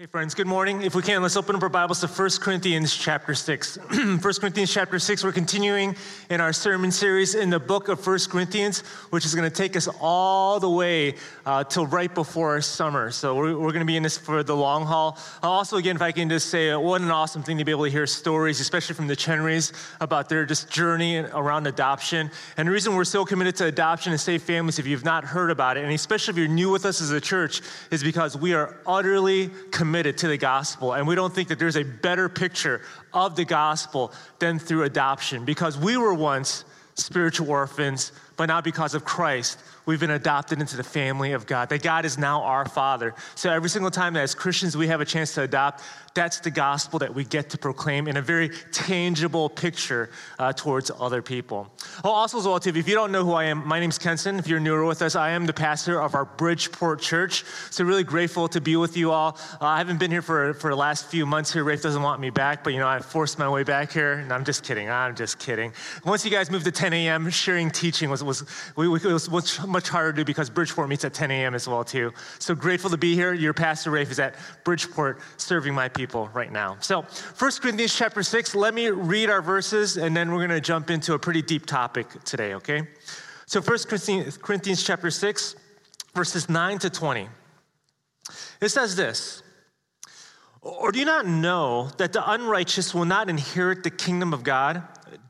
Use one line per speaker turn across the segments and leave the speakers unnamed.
Hey friends, good morning. If we can, let's open up our Bibles to 1 Corinthians chapter 6. 1 Corinthians chapter 6, we're continuing in our sermon series in the book of 1 Corinthians, which is going to take us all the way uh, till right before summer. So we're, we're going to be in this for the long haul. Uh, also, again, if I can just say, uh, what an awesome thing to be able to hear stories, especially from the Chenrys, about their just journey around adoption. And the reason we're so committed to adoption and safe families, if you've not heard about it, and especially if you're new with us as a church, is because we are utterly committed committed to the gospel, and we don't think that there's a better picture of the gospel than through adoption because we were once spiritual orphans, but now because of Christ, we've been adopted into the family of God, that God is now our Father. So every single time that as Christians we have a chance to adopt, that's the gospel that we get to proclaim in a very tangible picture uh, towards other people. Oh, also, as well, too, if you don't know who I am, my name's Kenson. If you're newer with us, I am the pastor of our Bridgeport Church. So, really grateful to be with you all. Uh, I haven't been here for, for the last few months here. Rafe doesn't want me back, but you know, I forced my way back here. And I'm just kidding. I'm just kidding. Once you guys moved to 10 a.m., sharing teaching was, was, we, we, was much, much harder to do because Bridgeport meets at 10 a.m. as well, too. So, grateful to be here. Your pastor, Rafe, is at Bridgeport serving my people people right now. So, 1 Corinthians chapter 6, let me read our verses and then we're going to jump into a pretty deep topic today, okay? So, 1 Corinthians chapter 6, verses 9 to 20. It says this Or do you not know that the unrighteous will not inherit the kingdom of God?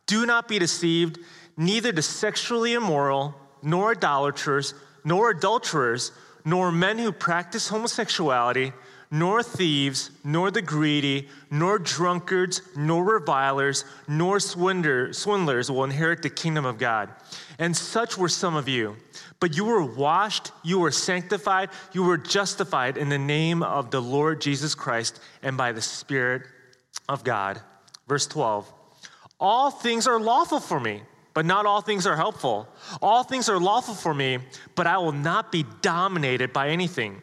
Do not be deceived, neither the sexually immoral, nor idolaters, nor adulterers, nor men who practice homosexuality nor thieves, nor the greedy, nor drunkards, nor revilers, nor swindlers will inherit the kingdom of God. And such were some of you. But you were washed, you were sanctified, you were justified in the name of the Lord Jesus Christ and by the Spirit of God. Verse 12 All things are lawful for me but not all things are helpful. All things are lawful for me, but I will not be dominated by anything.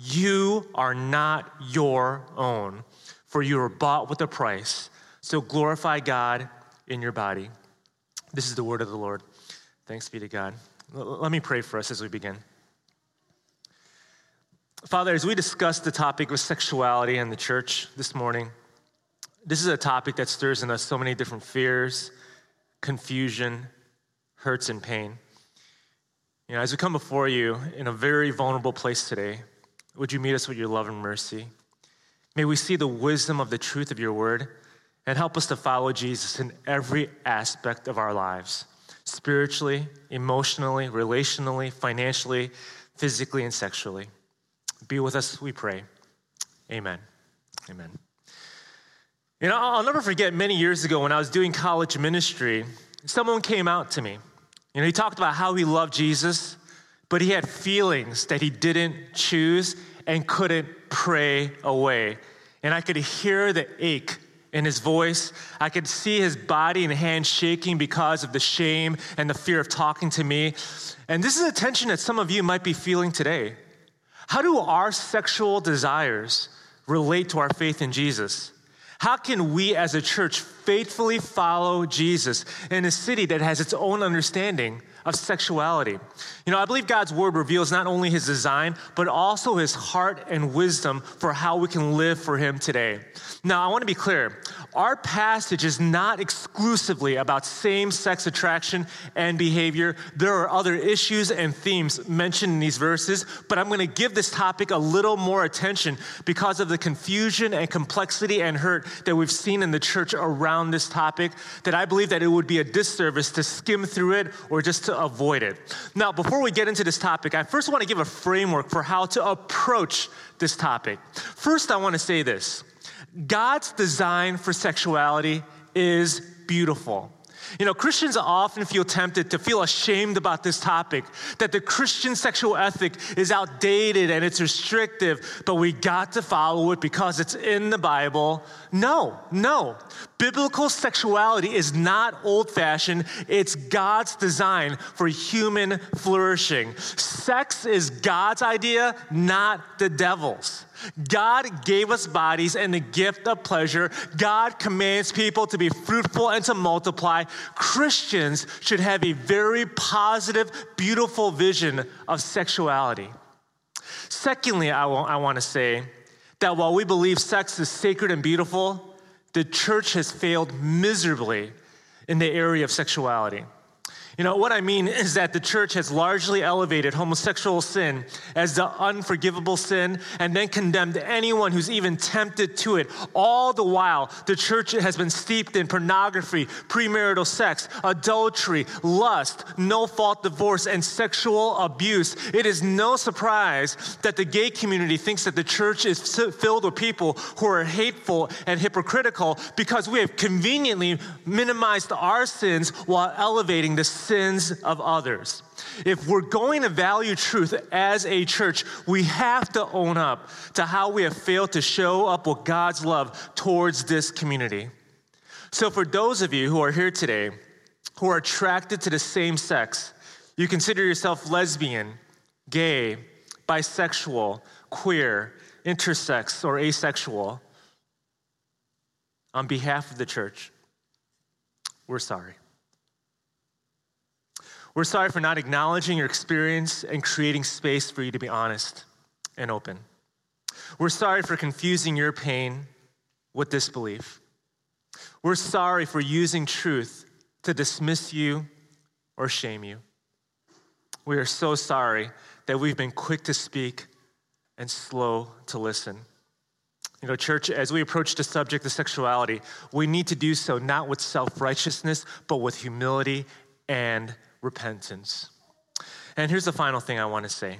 You are not your own, for you were bought with a price. So glorify God in your body. This is the word of the Lord. Thanks be to God. Let me pray for us as we begin. Father, as we discuss the topic of sexuality in the church this morning, this is a topic that stirs in us so many different fears, confusion, hurts, and pain. You know, as we come before you in a very vulnerable place today, would you meet us with your love and mercy? May we see the wisdom of the truth of your word and help us to follow Jesus in every aspect of our lives spiritually, emotionally, relationally, financially, physically, and sexually. Be with us, we pray. Amen. Amen. You know, I'll never forget many years ago when I was doing college ministry, someone came out to me. You know, he talked about how he loved Jesus, but he had feelings that he didn't choose and couldn't pray away. And I could hear the ache in his voice. I could see his body and hands shaking because of the shame and the fear of talking to me. And this is a tension that some of you might be feeling today. How do our sexual desires relate to our faith in Jesus? How can we as a church faithfully follow Jesus in a city that has its own understanding of sexuality. You know, I believe God's word reveals not only his design, but also his heart and wisdom for how we can live for him today. Now, I want to be clear. Our passage is not exclusively about same sex attraction and behavior. There are other issues and themes mentioned in these verses, but I'm going to give this topic a little more attention because of the confusion and complexity and hurt that we've seen in the church around this topic, that I believe that it would be a disservice to skim through it or just to avoid it. Now, before we get into this topic, I first want to give a framework for how to approach this topic. First, I want to say this God's design for sexuality is beautiful. You know, Christians often feel tempted to feel ashamed about this topic, that the Christian sexual ethic is outdated and it's restrictive, but we got to follow it because it's in the Bible. No, no. Biblical sexuality is not old fashioned, it's God's design for human flourishing. Sex is God's idea, not the devil's. God gave us bodies and the gift of pleasure. God commands people to be fruitful and to multiply. Christians should have a very positive, beautiful vision of sexuality. Secondly, I, I want to say that while we believe sex is sacred and beautiful, the church has failed miserably in the area of sexuality. You know, what I mean is that the church has largely elevated homosexual sin as the unforgivable sin and then condemned anyone who's even tempted to it. All the while, the church has been steeped in pornography, premarital sex, adultery, lust, no fault divorce, and sexual abuse. It is no surprise that the gay community thinks that the church is filled with people who are hateful and hypocritical because we have conveniently minimized our sins while elevating the sins of others. If we're going to value truth as a church, we have to own up to how we have failed to show up with God's love towards this community. So, for those of you who are here today who are attracted to the same sex, you consider yourself lesbian, gay, bisexual, queer, intersex, or asexual, on behalf of the church, we're sorry. We're sorry for not acknowledging your experience and creating space for you to be honest and open. We're sorry for confusing your pain with disbelief. We're sorry for using truth to dismiss you or shame you. We are so sorry that we've been quick to speak and slow to listen. You know, church, as we approach the subject of sexuality, we need to do so not with self righteousness, but with humility and repentance. And here's the final thing I want to say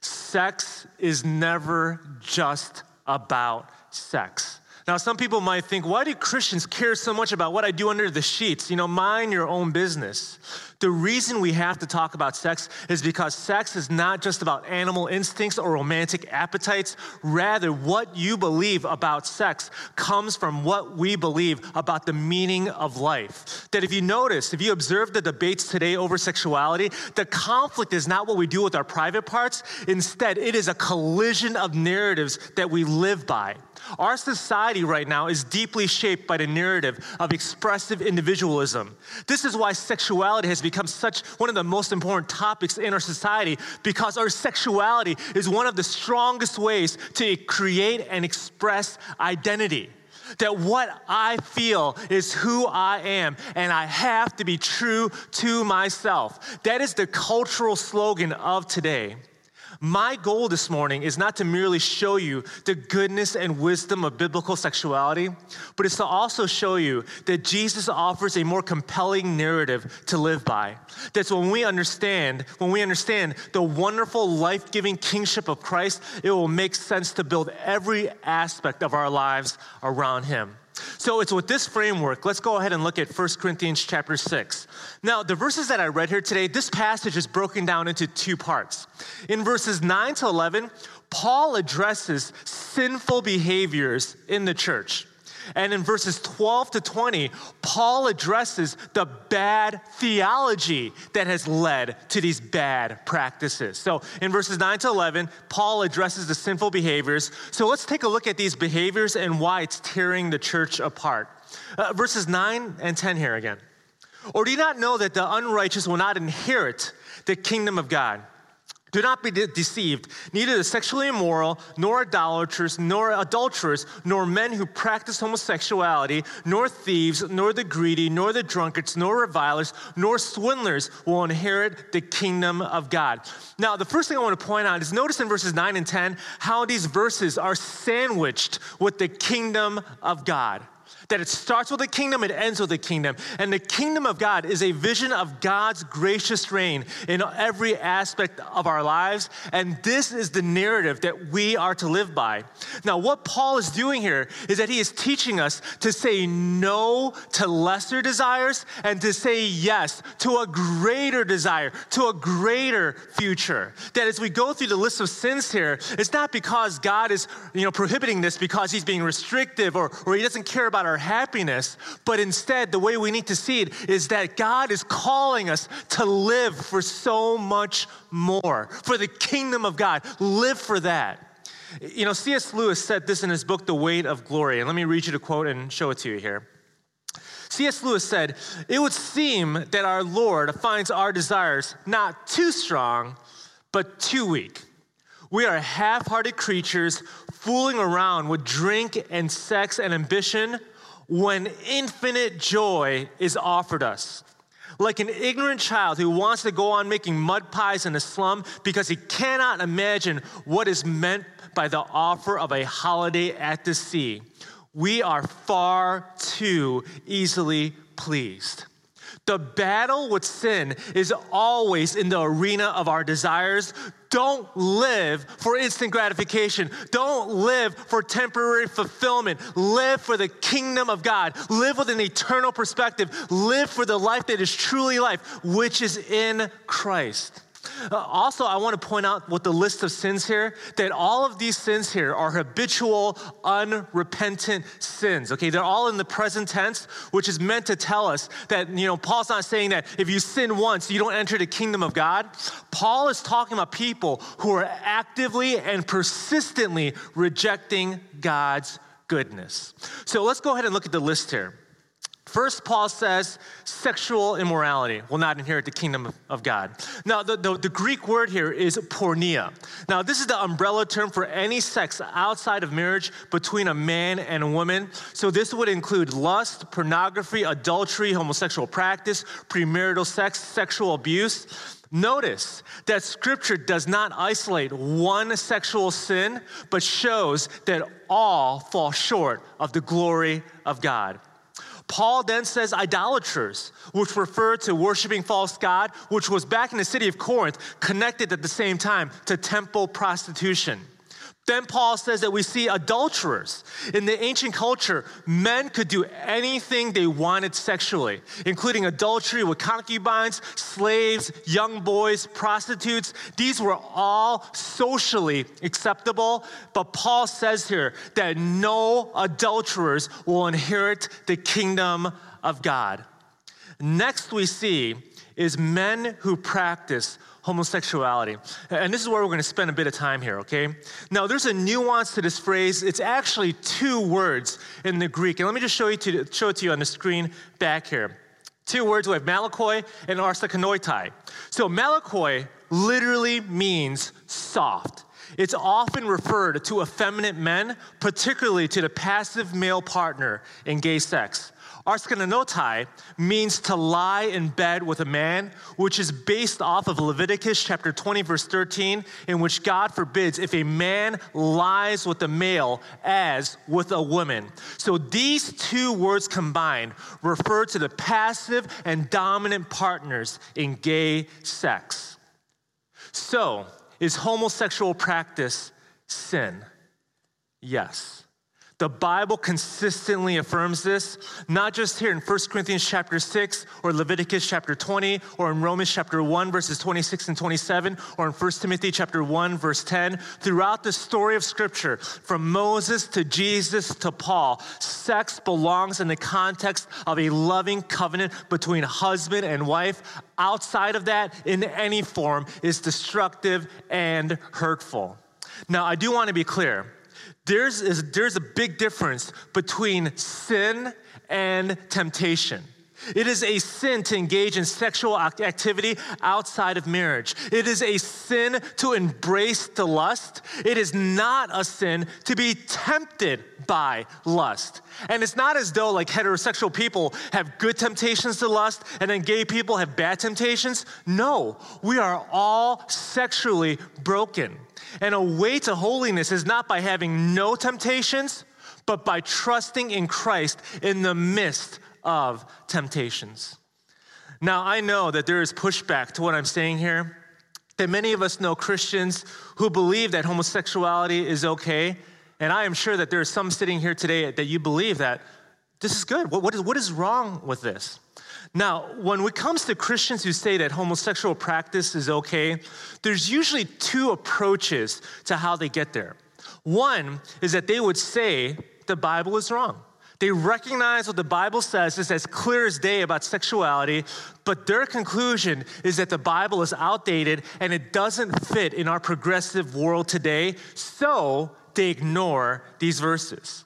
sex is never just about sex. Now, some people might think, why do Christians care so much about what I do under the sheets? You know, mind your own business. The reason we have to talk about sex is because sex is not just about animal instincts or romantic appetites. Rather, what you believe about sex comes from what we believe about the meaning of life. That if you notice, if you observe the debates today over sexuality, the conflict is not what we do with our private parts. Instead, it is a collision of narratives that we live by. Our society right now is deeply shaped by the narrative of expressive individualism. This is why sexuality has become such one of the most important topics in our society because our sexuality is one of the strongest ways to create and express identity. That what I feel is who I am, and I have to be true to myself. That is the cultural slogan of today. My goal this morning is not to merely show you the goodness and wisdom of biblical sexuality, but it's to also show you that Jesus offers a more compelling narrative to live by. That's when we understand, when we understand the wonderful life-giving kingship of Christ, it will make sense to build every aspect of our lives around him. So it's with this framework, let's go ahead and look at 1 Corinthians chapter 6. Now, the verses that I read here today, this passage is broken down into two parts. In verses 9 to 11, Paul addresses sinful behaviors in the church. And in verses 12 to 20, Paul addresses the bad theology that has led to these bad practices. So in verses 9 to 11, Paul addresses the sinful behaviors. So let's take a look at these behaviors and why it's tearing the church apart. Uh, verses 9 and 10 here again. Or do you not know that the unrighteous will not inherit the kingdom of God? Do not be de- deceived. Neither the sexually immoral, nor idolaters, nor adulterers, nor men who practice homosexuality, nor thieves, nor the greedy, nor the drunkards, nor revilers, nor swindlers will inherit the kingdom of God. Now, the first thing I want to point out is notice in verses 9 and 10 how these verses are sandwiched with the kingdom of God that it starts with the kingdom, it ends with the kingdom. And the kingdom of God is a vision of God's gracious reign in every aspect of our lives. And this is the narrative that we are to live by. Now, what Paul is doing here is that he is teaching us to say no to lesser desires and to say yes to a greater desire, to a greater future. That as we go through the list of sins here, it's not because God is you know, prohibiting this because he's being restrictive or, or he doesn't care about our happiness, but instead, the way we need to see it is that God is calling us to live for so much more, for the kingdom of God. Live for that. You know, C.S. Lewis said this in his book, The Weight of Glory. And let me read you the quote and show it to you here. C.S. Lewis said, It would seem that our Lord finds our desires not too strong, but too weak. We are half hearted creatures fooling around with drink and sex and ambition when infinite joy is offered us. Like an ignorant child who wants to go on making mud pies in a slum because he cannot imagine what is meant by the offer of a holiday at the sea. We are far too easily pleased. The battle with sin is always in the arena of our desires. Don't live for instant gratification. Don't live for temporary fulfillment. Live for the kingdom of God. Live with an eternal perspective. Live for the life that is truly life, which is in Christ. Uh, also, I want to point out with the list of sins here that all of these sins here are habitual, unrepentant sins. Okay, they're all in the present tense, which is meant to tell us that, you know, Paul's not saying that if you sin once, you don't enter the kingdom of God. Paul is talking about people who are actively and persistently rejecting God's goodness. So let's go ahead and look at the list here. First, Paul says sexual immorality will not inherit the kingdom of God. Now, the, the, the, Greek word here is porneia. Now, this is the umbrella term for any sex outside of marriage between a man and a woman. So, this would include lust, pornography, adultery, homosexual practice, premarital sex, sexual abuse. Notice that scripture does not isolate one sexual sin, but shows that all fall short of the glory of God. Paul then says idolaters, which refer to worshiping false God, which was back in the city of Corinth, connected at the same time to temple prostitution. Then Paul says that we see adulterers. In the ancient culture, men could do anything they wanted sexually, including adultery with concubines, slaves, young boys, prostitutes. These were all socially acceptable. But Paul says here that no adulterers will inherit the kingdom of God. Next, we see is men who practice homosexuality. And this is where we're going to spend a bit of time here, okay? Now, there's a nuance to this phrase. It's actually two words in the Greek. And let me just show, you to, show it to you on the screen back here. Two words, we have malakoi and arsenokoitai. So, malakoi literally means soft. It's often referred to effeminate men, particularly to the passive male partner in gay sex. Arsenokoitai means to lie in bed with a man, which is based off of Leviticus chapter 20, verse 13, in which God forbids if a man lies with a male as with a woman. So these two words combined refer to the passive and dominant partners in gay sex. So, is homosexual practice sin? Yes. The Bible consistently affirms this, not just here in 1 Corinthians chapter 6 or Leviticus chapter 20 or in Romans chapter 1 verses 26 and 27 or in 1 Timothy chapter 1 verse 10. Throughout the story of scripture, from Moses to Jesus to Paul, sex belongs in the context of a loving covenant between husband and wife. Outside of that, in any form, is destructive and hurtful. Now, I do want to be clear there's, is, there's a big difference between sin and temptation. It is a sin to engage in sexual activity outside of marriage. It is a sin to embrace the lust. It is not a sin to be tempted by lust. And it's not as though like heterosexual people have good temptations to lust and then gay people have bad temptations. No, we are all sexually broken. And a way to holiness is not by having no temptations, but by trusting in Christ in the midst of temptations. Now, I know that there is pushback to what I'm saying here, that many of us know Christians who believe that homosexuality is okay. And I am sure that there are some sitting here today that you believe that this is good. What, what, is, what is wrong with this? Now, when it comes to Christians who say that homosexual practice is okay, there's usually two approaches to how they get there. One is that they would say the Bible is wrong. They recognize what the Bible says is as clear as day about sexuality, but their conclusion is that the Bible is outdated and it doesn't fit in our progressive world today, so they ignore these verses.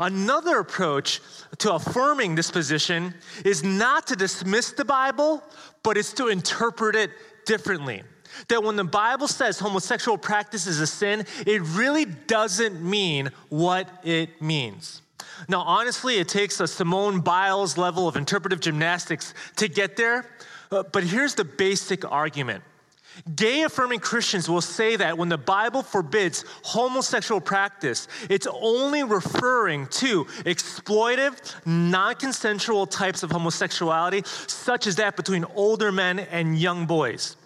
Another approach to affirming this position is not to dismiss the Bible, but it's to interpret it differently. That when the Bible says homosexual practice is a sin, it really doesn't mean what it means. Now, honestly, it takes a Simone Biles level of interpretive gymnastics to get there, uh, but here's the basic argument Gay affirming Christians will say that when the Bible forbids homosexual practice, it's only referring to exploitive, non consensual types of homosexuality, such as that between older men and young boys.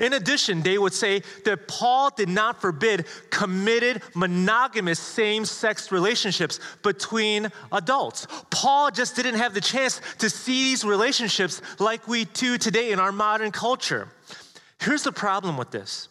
In addition, they would say that Paul did not forbid committed, monogamous same sex relationships between adults. Paul just didn't have the chance to see these relationships like we do today in our modern culture. Here's the problem with this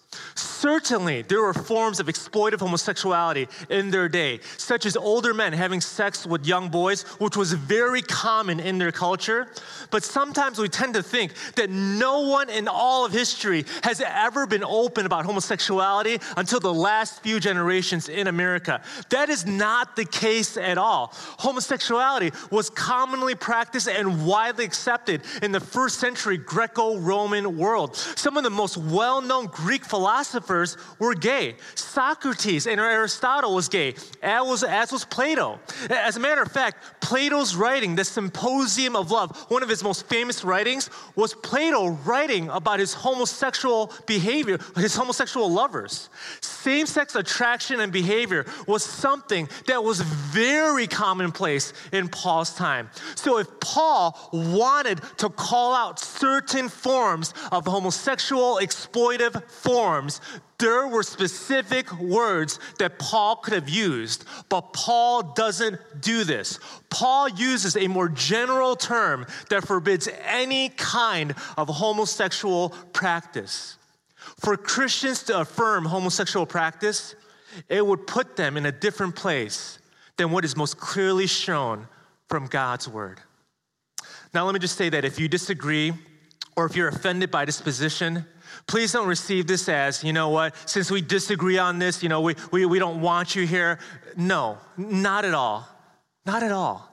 Certainly, there were forms of exploitive homosexuality in their day, such as older men having sex with young boys, which was very common in their culture. But sometimes we tend to think that no one in all of history has ever been open about homosexuality until the last few generations in America. That is not the case at all. Homosexuality was commonly practiced and widely accepted in the first century Greco Roman world. Some of the most well known Greek philosophers philosophers were gay. Socrates and Aristotle was gay, as was, as was Plato. As a matter of fact, Plato's writing, the Symposium of Love, one of his most famous writings, was Plato writing about his homosexual behavior, his homosexual lovers. Same sex attraction and behavior was something that was very commonplace in Paul's time. So if Paul wanted to call out certain forms of homosexual exploitive forms, there were specific words that Paul could have used, but Paul doesn't do this. Paul uses a more general term that forbids any kind of homosexual practice. For Christians to affirm homosexual practice, it would put them in a different place than what is most clearly shown from God's word. Now, let me just say that if you disagree or if you're offended by this position, Please don't receive this as, you know what, since we disagree on this, you know, we, we, we don't want you here. No, not at all. Not at all.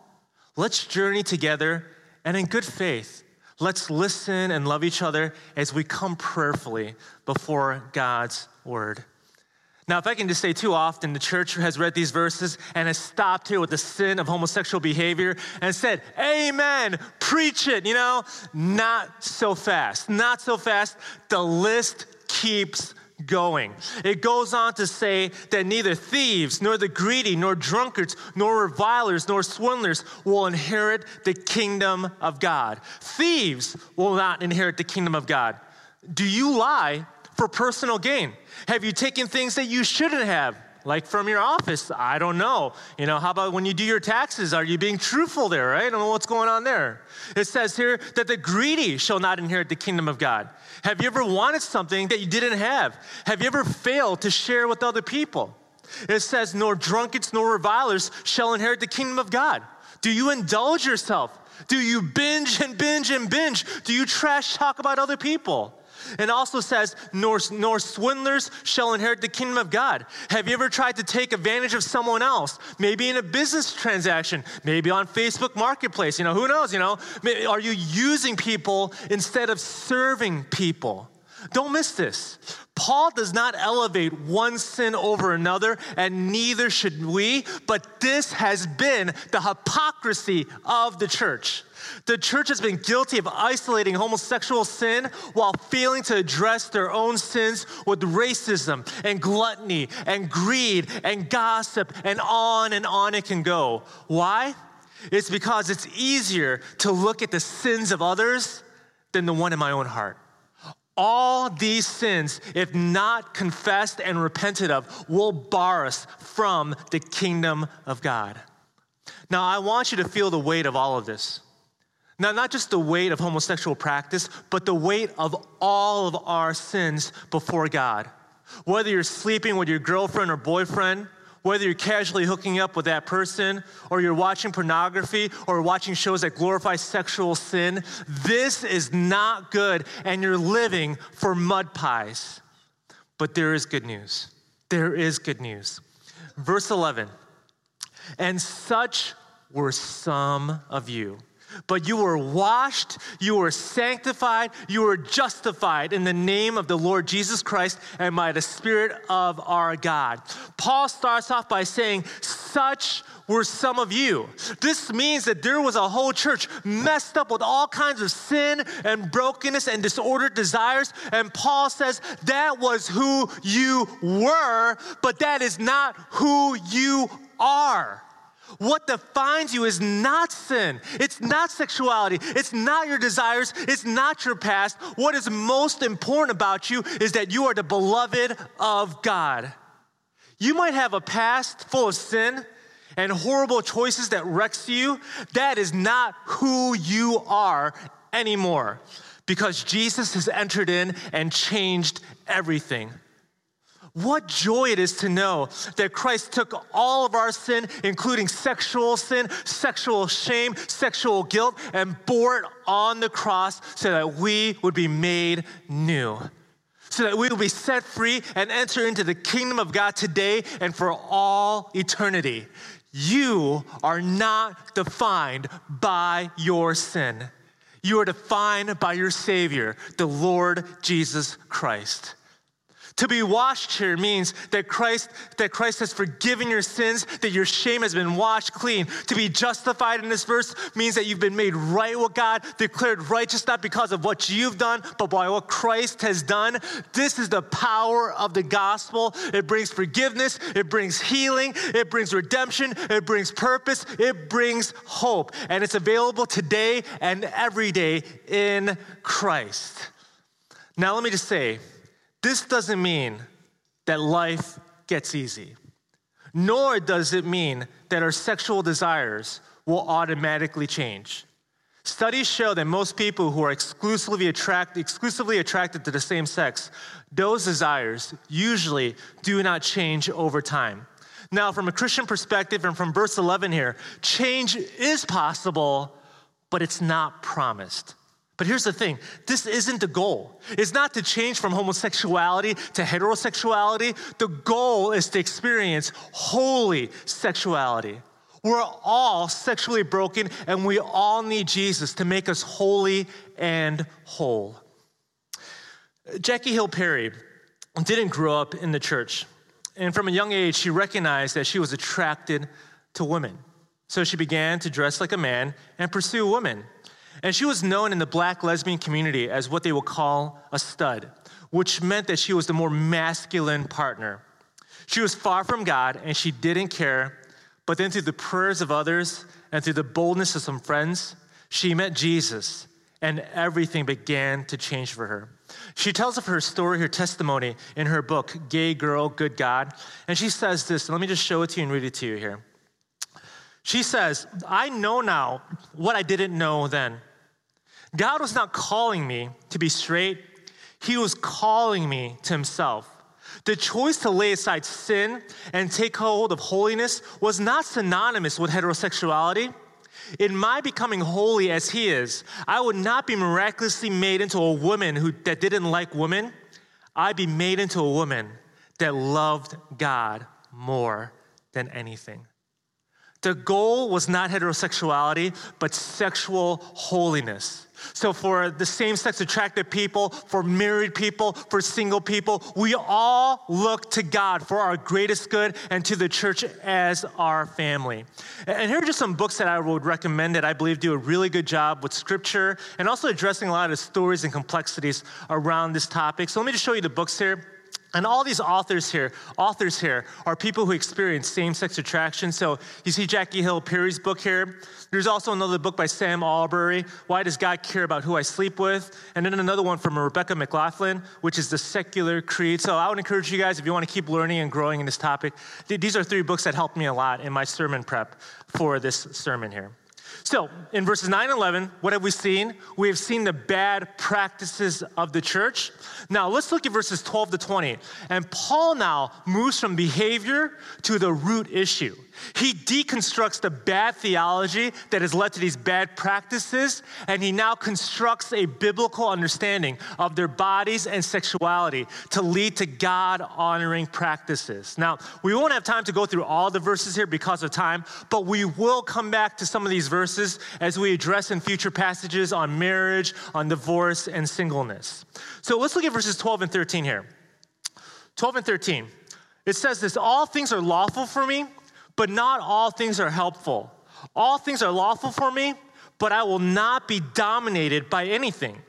Let's journey together and in good faith, let's listen and love each other as we come prayerfully before God's word. Now, if I can just say too often, the church has read these verses and has stopped here with the sin of homosexual behavior and said, Amen, preach it, you know? Not so fast. Not so fast. The list keeps going. It goes on to say that neither thieves, nor the greedy, nor drunkards, nor revilers, nor swindlers will inherit the kingdom of God. Thieves will not inherit the kingdom of God. Do you lie for personal gain? Have you taken things that you shouldn't have? Like from your office, I don't know. You know, how about when you do your taxes? Are you being truthful there, right? I don't know what's going on there. It says here that the greedy shall not inherit the kingdom of God. Have you ever wanted something that you didn't have? Have you ever failed to share with other people? It says, nor drunkards nor revilers shall inherit the kingdom of God. Do you indulge yourself? Do you binge and binge and binge? Do you trash talk about other people? And also says, nor, nor swindlers shall inherit the kingdom of God. Have you ever tried to take advantage of someone else? Maybe in a business transaction, maybe on Facebook Marketplace, you know, who knows, you know? Are you using people instead of serving people? Don't miss this. Paul does not elevate one sin over another, and neither should we, but this has been the hypocrisy of the church. The church has been guilty of isolating homosexual sin while failing to address their own sins with racism and gluttony and greed and gossip and on and on it can go. Why? It's because it's easier to look at the sins of others than the one in my own heart. All these sins, if not confessed and repented of, will bar us from the kingdom of God. Now, I want you to feel the weight of all of this. Now, not just the weight of homosexual practice, but the weight of all of our sins before God. Whether you're sleeping with your girlfriend or boyfriend, whether you're casually hooking up with that person, or you're watching pornography, or watching shows that glorify sexual sin, this is not good, and you're living for mud pies. But there is good news. There is good news. Verse 11, and such were some of you. But you were washed, you were sanctified, you were justified in the name of the Lord Jesus Christ and by the Spirit of our God. Paul starts off by saying, Such were some of you. This means that there was a whole church messed up with all kinds of sin and brokenness and disordered desires. And Paul says that was who you were, but that is not who you are. What defines you is not sin. It's not sexuality. It's not your desires. It's not your past. What is most important about you is that you are the beloved of God. You might have a past full of sin and horrible choices that wrecks you. That is not who you are anymore because Jesus has entered in and changed everything. What joy it is to know that Christ took all of our sin, including sexual sin, sexual shame, sexual guilt, and bore it on the cross so that we would be made new. So that we would be set free and enter into the kingdom of God today and for all eternity. You are not defined by your sin. You are defined by your Savior, the Lord Jesus Christ. To be washed here means that Christ, that Christ has forgiven your sins, that your shame has been washed clean. To be justified in this verse means that you've been made right with God, declared righteous not because of what you've done, but by what Christ has done. This is the power of the gospel. It brings forgiveness, it brings healing, it brings redemption, it brings purpose, it brings hope. And it's available today and every day in Christ. Now, let me just say, this doesn't mean that life gets easy, nor does it mean that our sexual desires will automatically change. Studies show that most people who are exclusively, attract, exclusively attracted to the same sex, those desires usually do not change over time. Now, from a Christian perspective and from verse 11 here, change is possible, but it's not promised. But here's the thing this isn't the goal. It's not to change from homosexuality to heterosexuality. The goal is to experience holy sexuality. We're all sexually broken, and we all need Jesus to make us holy and whole. Jackie Hill Perry didn't grow up in the church. And from a young age, she recognized that she was attracted to women. So she began to dress like a man and pursue women. And she was known in the black lesbian community as what they would call a stud, which meant that she was the more masculine partner. She was far from God and she didn't care, but then through the prayers of others and through the boldness of some friends, she met Jesus and everything began to change for her. She tells of her story, her testimony in her book, Gay Girl, Good God. And she says this, let me just show it to you and read it to you here. She says, I know now what I didn't know then. God was not calling me to be straight, He was calling me to Himself. The choice to lay aside sin and take hold of holiness was not synonymous with heterosexuality. In my becoming holy as he is, I would not be miraculously made into a woman who, that didn't like women. I'd be made into a woman that loved God more than anything. The goal was not heterosexuality, but sexual holiness. So, for the same sex attracted people, for married people, for single people, we all look to God for our greatest good and to the church as our family. And here are just some books that I would recommend that I believe do a really good job with scripture and also addressing a lot of the stories and complexities around this topic. So, let me just show you the books here. And all these authors here, authors here, are people who experience same-sex attraction. So you see Jackie Hill Perry's book here. There's also another book by Sam Allberry, Why Does God Care About Who I Sleep With? And then another one from Rebecca McLaughlin, which is The Secular Creed. So I would encourage you guys, if you want to keep learning and growing in this topic, these are three books that helped me a lot in my sermon prep for this sermon here. So, in verses 9 and 11, what have we seen? We have seen the bad practices of the church. Now, let's look at verses 12 to 20. And Paul now moves from behavior to the root issue. He deconstructs the bad theology that has led to these bad practices, and he now constructs a biblical understanding of their bodies and sexuality to lead to God honoring practices. Now, we won't have time to go through all the verses here because of time, but we will come back to some of these verses as we address in future passages on marriage, on divorce, and singleness. So let's look at verses 12 and 13 here. 12 and 13. It says this All things are lawful for me but not all things are helpful. All things are lawful for me, but I will not be dominated by anything.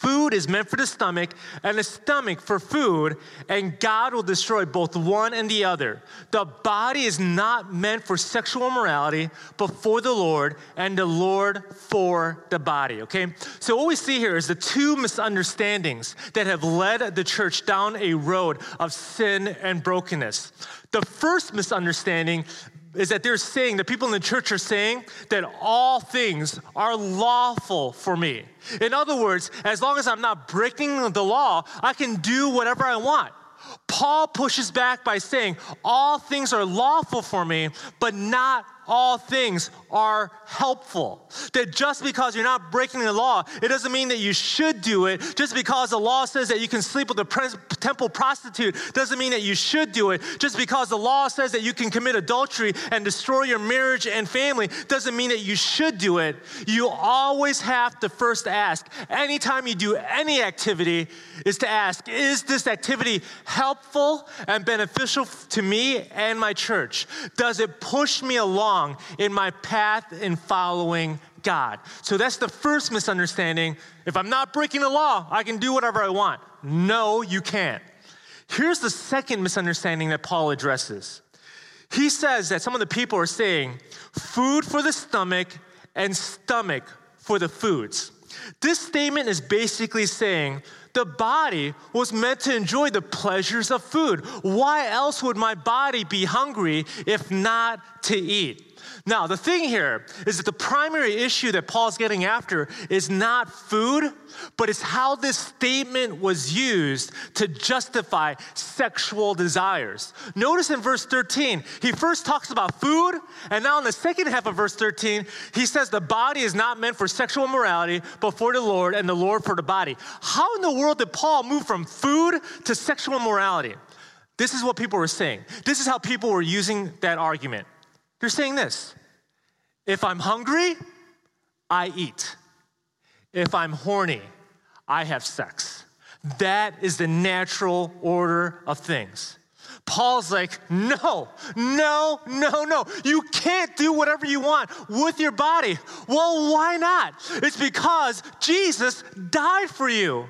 Food is meant for the stomach, and the stomach for food, and God will destroy both one and the other. The body is not meant for sexual morality, but for the Lord, and the Lord for the body, okay? So, what we see here is the two misunderstandings that have led the church down a road of sin and brokenness. The first misunderstanding is that they're saying, the people in the church are saying that all things are lawful for me. In other words, as long as I'm not breaking the law, I can do whatever I want. Paul pushes back by saying, All things are lawful for me, but not all things are helpful. That just because you're not breaking the law, it doesn't mean that you should do it. Just because the law says that you can sleep with a temple prostitute doesn't mean that you should do it. Just because the law says that you can commit adultery and destroy your marriage and family doesn't mean that you should do it. You always have to first ask, anytime you do any activity, is to ask, is this activity helpful and beneficial to me and my church? Does it push me along? In my path in following God. So that's the first misunderstanding. If I'm not breaking the law, I can do whatever I want. No, you can't. Here's the second misunderstanding that Paul addresses. He says that some of the people are saying food for the stomach and stomach for the foods. This statement is basically saying the body was meant to enjoy the pleasures of food. Why else would my body be hungry if not to eat? Now, the thing here is that the primary issue that Paul's getting after is not food, but it's how this statement was used to justify sexual desires. Notice in verse 13, he first talks about food, and now in the second half of verse 13, he says the body is not meant for sexual morality, but for the Lord, and the Lord for the body. How in the world did Paul move from food to sexual morality? This is what people were saying. This is how people were using that argument. They're saying this if I'm hungry, I eat. If I'm horny, I have sex. That is the natural order of things. Paul's like, no, no, no, no. You can't do whatever you want with your body. Well, why not? It's because Jesus died for you.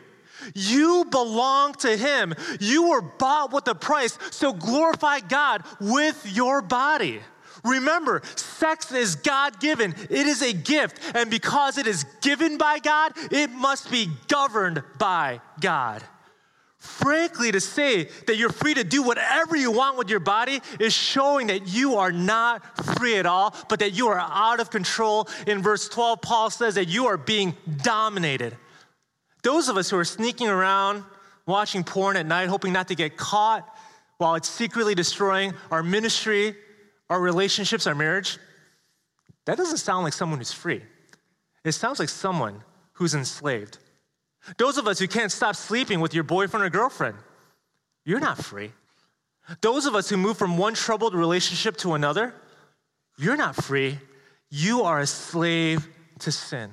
You belong to Him. You were bought with a price, so glorify God with your body. Remember, sex is God given, it is a gift. And because it is given by God, it must be governed by God. Frankly, to say that you're free to do whatever you want with your body is showing that you are not free at all, but that you are out of control. In verse 12, Paul says that you are being dominated. Those of us who are sneaking around, watching porn at night, hoping not to get caught while it's secretly destroying our ministry, our relationships, our marriage, that doesn't sound like someone who's free. It sounds like someone who's enslaved. Those of us who can't stop sleeping with your boyfriend or girlfriend, you're not free. Those of us who move from one troubled relationship to another, you're not free. You are a slave to sin.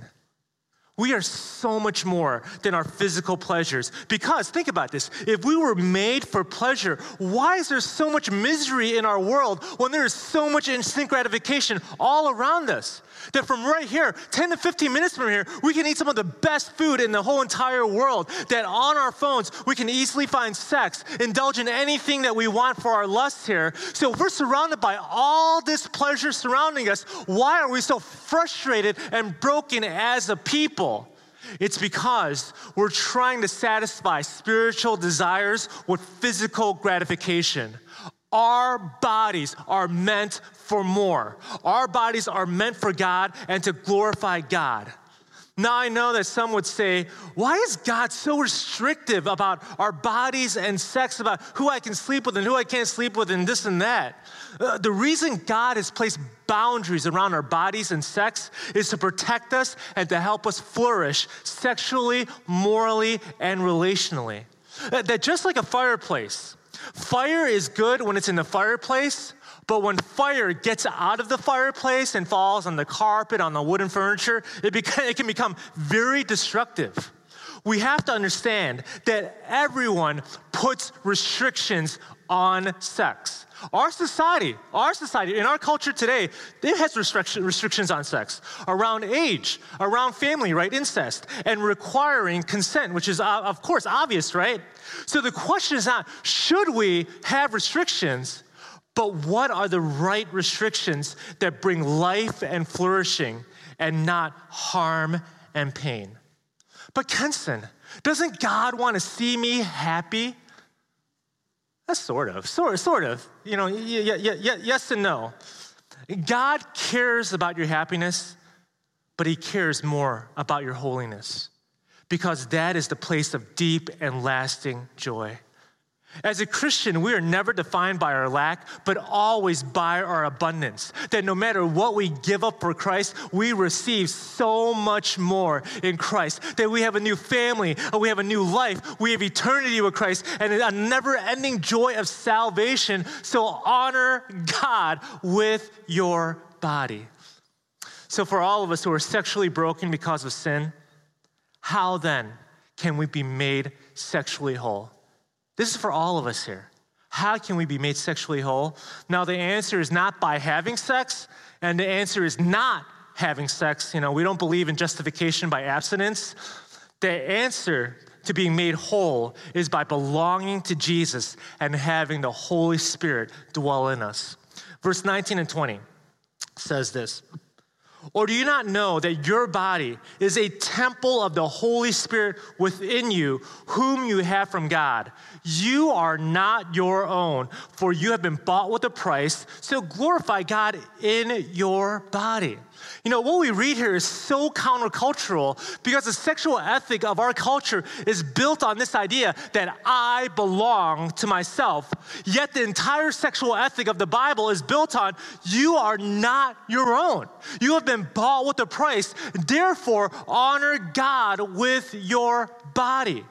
We are so much more than our physical pleasures. Because, think about this if we were made for pleasure, why is there so much misery in our world when there is so much instant gratification all around us? That from right here, 10 to 15 minutes from here, we can eat some of the best food in the whole entire world. That on our phones, we can easily find sex, indulge in anything that we want for our lusts here. So we're surrounded by all this pleasure surrounding us, why are we so frustrated and broken as a people? It's because we're trying to satisfy spiritual desires with physical gratification. Our bodies are meant for more. Our bodies are meant for God and to glorify God. Now, I know that some would say, why is God so restrictive about our bodies and sex, about who I can sleep with and who I can't sleep with, and this and that? Uh, the reason God has placed boundaries around our bodies and sex is to protect us and to help us flourish sexually, morally, and relationally. Uh, that just like a fireplace, fire is good when it's in the fireplace, but when fire gets out of the fireplace and falls on the carpet, on the wooden furniture, it, beca- it can become very destructive. We have to understand that everyone puts restrictions on sex. Our society, our society, in our culture today, it has restriction, restrictions on sex around age, around family, right? Incest, and requiring consent, which is, uh, of course, obvious, right? So the question is not should we have restrictions, but what are the right restrictions that bring life and flourishing and not harm and pain? But Kenson, doesn't God want to see me happy? That's sort of, sort, sort of. You know, y- y- y- yes and no. God cares about your happiness, but He cares more about your holiness because that is the place of deep and lasting joy. As a Christian, we are never defined by our lack, but always by our abundance. That no matter what we give up for Christ, we receive so much more in Christ. That we have a new family, uh, we have a new life, we have eternity with Christ, and a never ending joy of salvation. So honor God with your body. So, for all of us who are sexually broken because of sin, how then can we be made sexually whole? This is for all of us here. How can we be made sexually whole? Now, the answer is not by having sex, and the answer is not having sex. You know, we don't believe in justification by abstinence. The answer to being made whole is by belonging to Jesus and having the Holy Spirit dwell in us. Verse 19 and 20 says this. Or do you not know that your body is a temple of the Holy Spirit within you, whom you have from God? You are not your own, for you have been bought with a price, so glorify God in your body. You know, what we read here is so countercultural because the sexual ethic of our culture is built on this idea that I belong to myself. Yet the entire sexual ethic of the Bible is built on you are not your own. You have been bought with a price. Therefore, honor God with your body.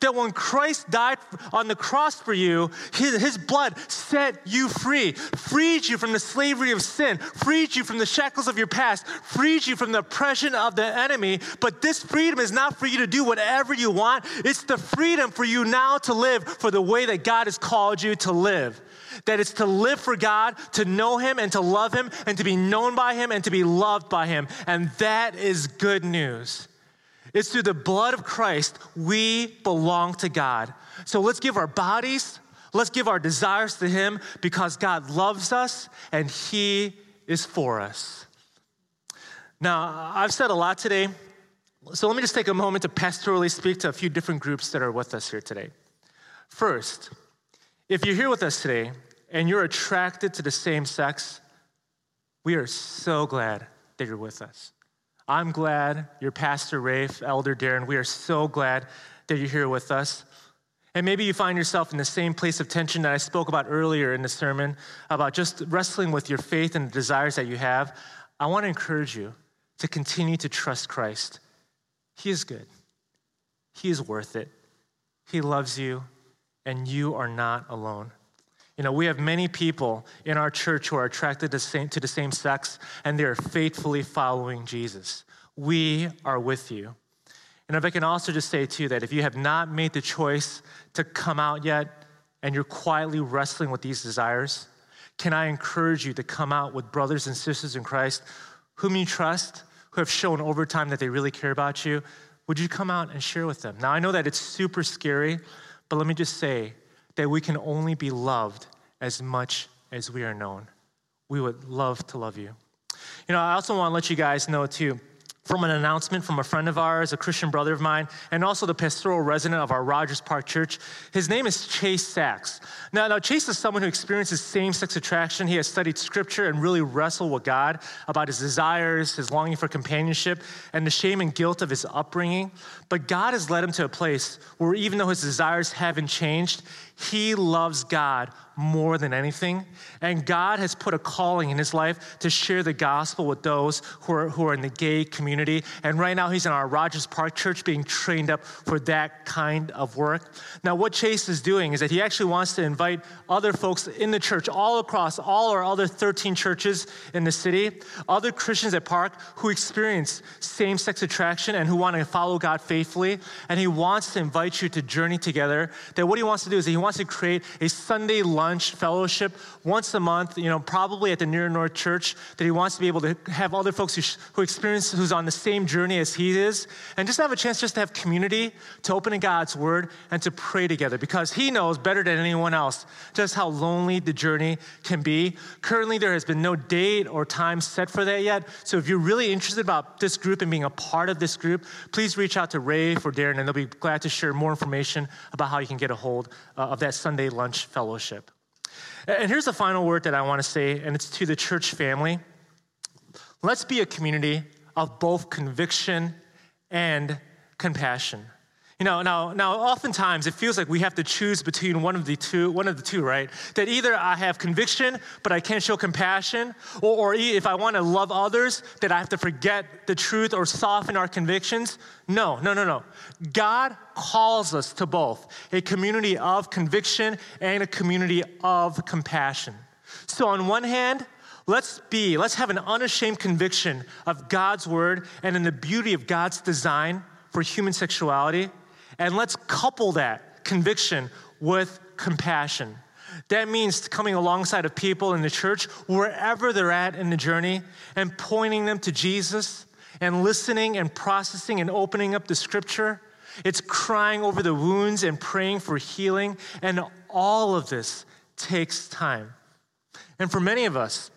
That when Christ died on the cross for you, his, his, blood set you free, freed you from the slavery of sin, freed you from the shackles of your past, freed you from the oppression of the enemy. But this freedom is not for you to do whatever you want, it's the freedom for you now to live for the way that God has called you to live. That it's to live for God, to know Him and to love Him, and to be known by Him and to be loved by Him. And that is good news. It's through the blood of Christ we belong to God. So let's give our bodies, let's give our desires to Him because God loves us and He is for us. Now, I've said a lot today, so let me just take a moment to pastorally speak to a few different groups that are with us here today. First, if you're here with us today and you're attracted to the same sex, we are so glad that you're with us. I'm glad your pastor Rafe, Elder Darren, we are so glad that you're here with us. And maybe you find yourself in the same place of tension that I spoke about earlier in the sermon about just wrestling with your faith and the desires that you have. I want to encourage you to continue to trust Christ. He is good, He is worth it. He loves you, and you are not alone. You know, we have many people in our church who are attracted to the same sex, and they are faithfully following Jesus. We are with you. And if I can also just say, too, that if you have not made the choice to come out yet and you're quietly wrestling with these desires, can I encourage you to come out with brothers and sisters in Christ whom you trust, who have shown over time that they really care about you? Would you come out and share with them? Now, I know that it's super scary, but let me just say that we can only be loved as much as we are known. We would love to love you. You know, I also want to let you guys know, too from an announcement from a friend of ours, a Christian brother of mine, and also the pastoral resident of our Rogers Park Church. His name is Chase Sachs. Now, now Chase is someone who experiences same sex attraction. He has studied scripture and really wrestled with God about his desires, his longing for companionship, and the shame and guilt of his upbringing. But God has led him to a place where even though his desires haven't changed, he loves God more than anything. And God has put a calling in his life to share the gospel with those who are, who are in the gay community. And right now, he's in our Rogers Park Church being trained up for that kind of work. Now, what Chase is doing is that he actually wants to invite other folks in the church, all across all our other 13 churches in the city, other Christians at Park who experience same sex attraction and who want to follow God faithfully. And he wants to invite you to journey together. That what he wants to do is he wants to create a Sunday lunch lunch fellowship once a month, you know, probably at the Near North Church, that he wants to be able to have other folks who, who experience, who's on the same journey as he is, and just have a chance just to have community, to open in God's word, and to pray together because he knows better than anyone else just how lonely the journey can be. Currently, there has been no date or time set for that yet. So if you're really interested about this group and being a part of this group, please reach out to Ray or Darren, and they'll be glad to share more information about how you can get a hold uh, of that Sunday lunch fellowship. And here's the final word that I want to say, and it's to the church family. Let's be a community of both conviction and compassion. You know, now, now oftentimes it feels like we have to choose between one of the two, one of the two, right? That either I have conviction, but I can't show compassion, or, or if I want to love others, that I have to forget the truth or soften our convictions. No, no, no, no. God calls us to both a community of conviction and a community of compassion. So on one hand, let's be, let's have an unashamed conviction of God's word and in the beauty of God's design for human sexuality. And let's couple that conviction with compassion. That means coming alongside of people in the church, wherever they're at in the journey, and pointing them to Jesus and listening and processing and opening up the scripture. It's crying over the wounds and praying for healing. And all of this takes time. And for many of us,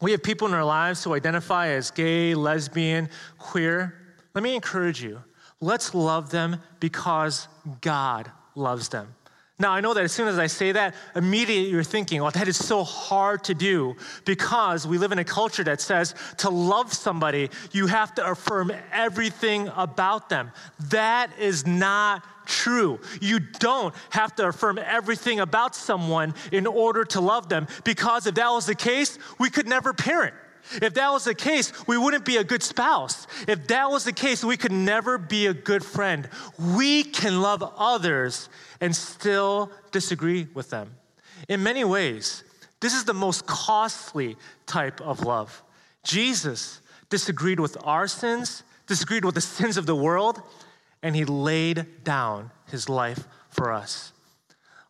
we have people in our lives who identify as gay, lesbian, queer. Let me encourage you Let's love them because God loves them. Now, I know that as soon as I say that, immediately you're thinking, well, that is so hard to do because we live in a culture that says to love somebody, you have to affirm everything about them. That is not true. You don't have to affirm everything about someone in order to love them because if that was the case, we could never parent. If that was the case, we wouldn't be a good spouse. If that was the case, we could never be a good friend. We can love others and still disagree with them. In many ways, this is the most costly type of love. Jesus disagreed with our sins, disagreed with the sins of the world, and he laid down his life for us.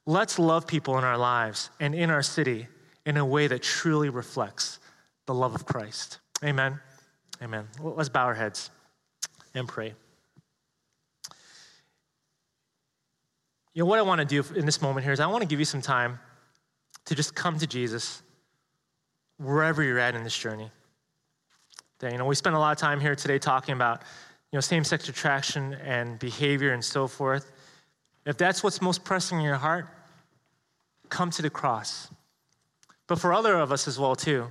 Let's love people in our lives and in our city in a way that truly reflects the love of Christ. Amen. Amen. Let's bow our heads and pray. You know, what I want to do in this moment here is I want to give you some time to just come to Jesus wherever you're at in this journey. That, you know, we spent a lot of time here today talking about, you know, same-sex attraction and behavior and so forth. If that's what's most pressing in your heart, come to the cross. But for other of us as well, too,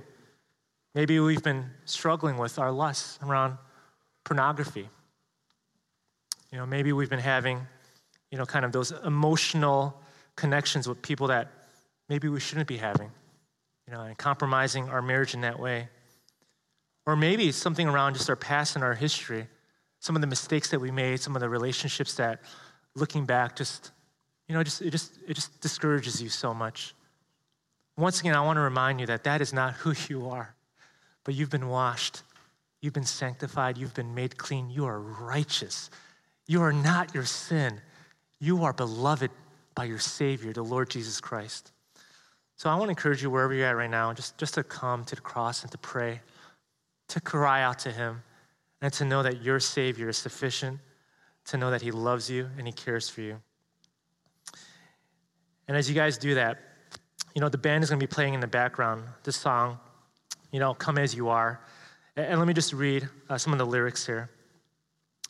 Maybe we've been struggling with our lusts around pornography. You know, maybe we've been having, you know, kind of those emotional connections with people that maybe we shouldn't be having, you know, and compromising our marriage in that way. Or maybe it's something around just our past and our history, some of the mistakes that we made, some of the relationships that looking back just, you know, just, it, just, it just discourages you so much. Once again, I want to remind you that that is not who you are, but you've been washed, you've been sanctified, you've been made clean, you are righteous. You are not your sin. You are beloved by your Savior, the Lord Jesus Christ. So I want to encourage you wherever you're at right now, just, just to come to the cross and to pray, to cry out to Him, and to know that your Savior is sufficient, to know that He loves you and He cares for you. And as you guys do that, you know, the band is going to be playing in the background this song, you know, Come As You Are. And let me just read uh, some of the lyrics here.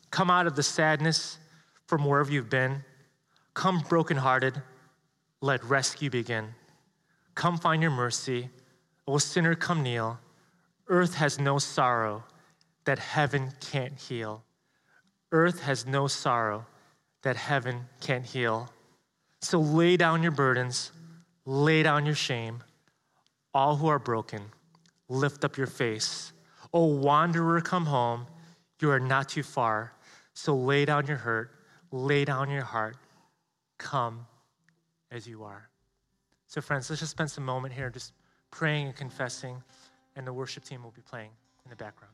Come out of the sadness from wherever you've been. Come brokenhearted, let rescue begin. Come find your mercy. O sinner, come kneel. Earth has no sorrow that heaven can't heal. Earth has no sorrow that heaven can't heal. So lay down your burdens, lay down your shame. All who are broken, lift up your face. O wanderer, come home. You are not too far. So lay down your hurt, lay down your heart, come as you are. So, friends, let's just spend some moment here just praying and confessing, and the worship team will be playing in the background.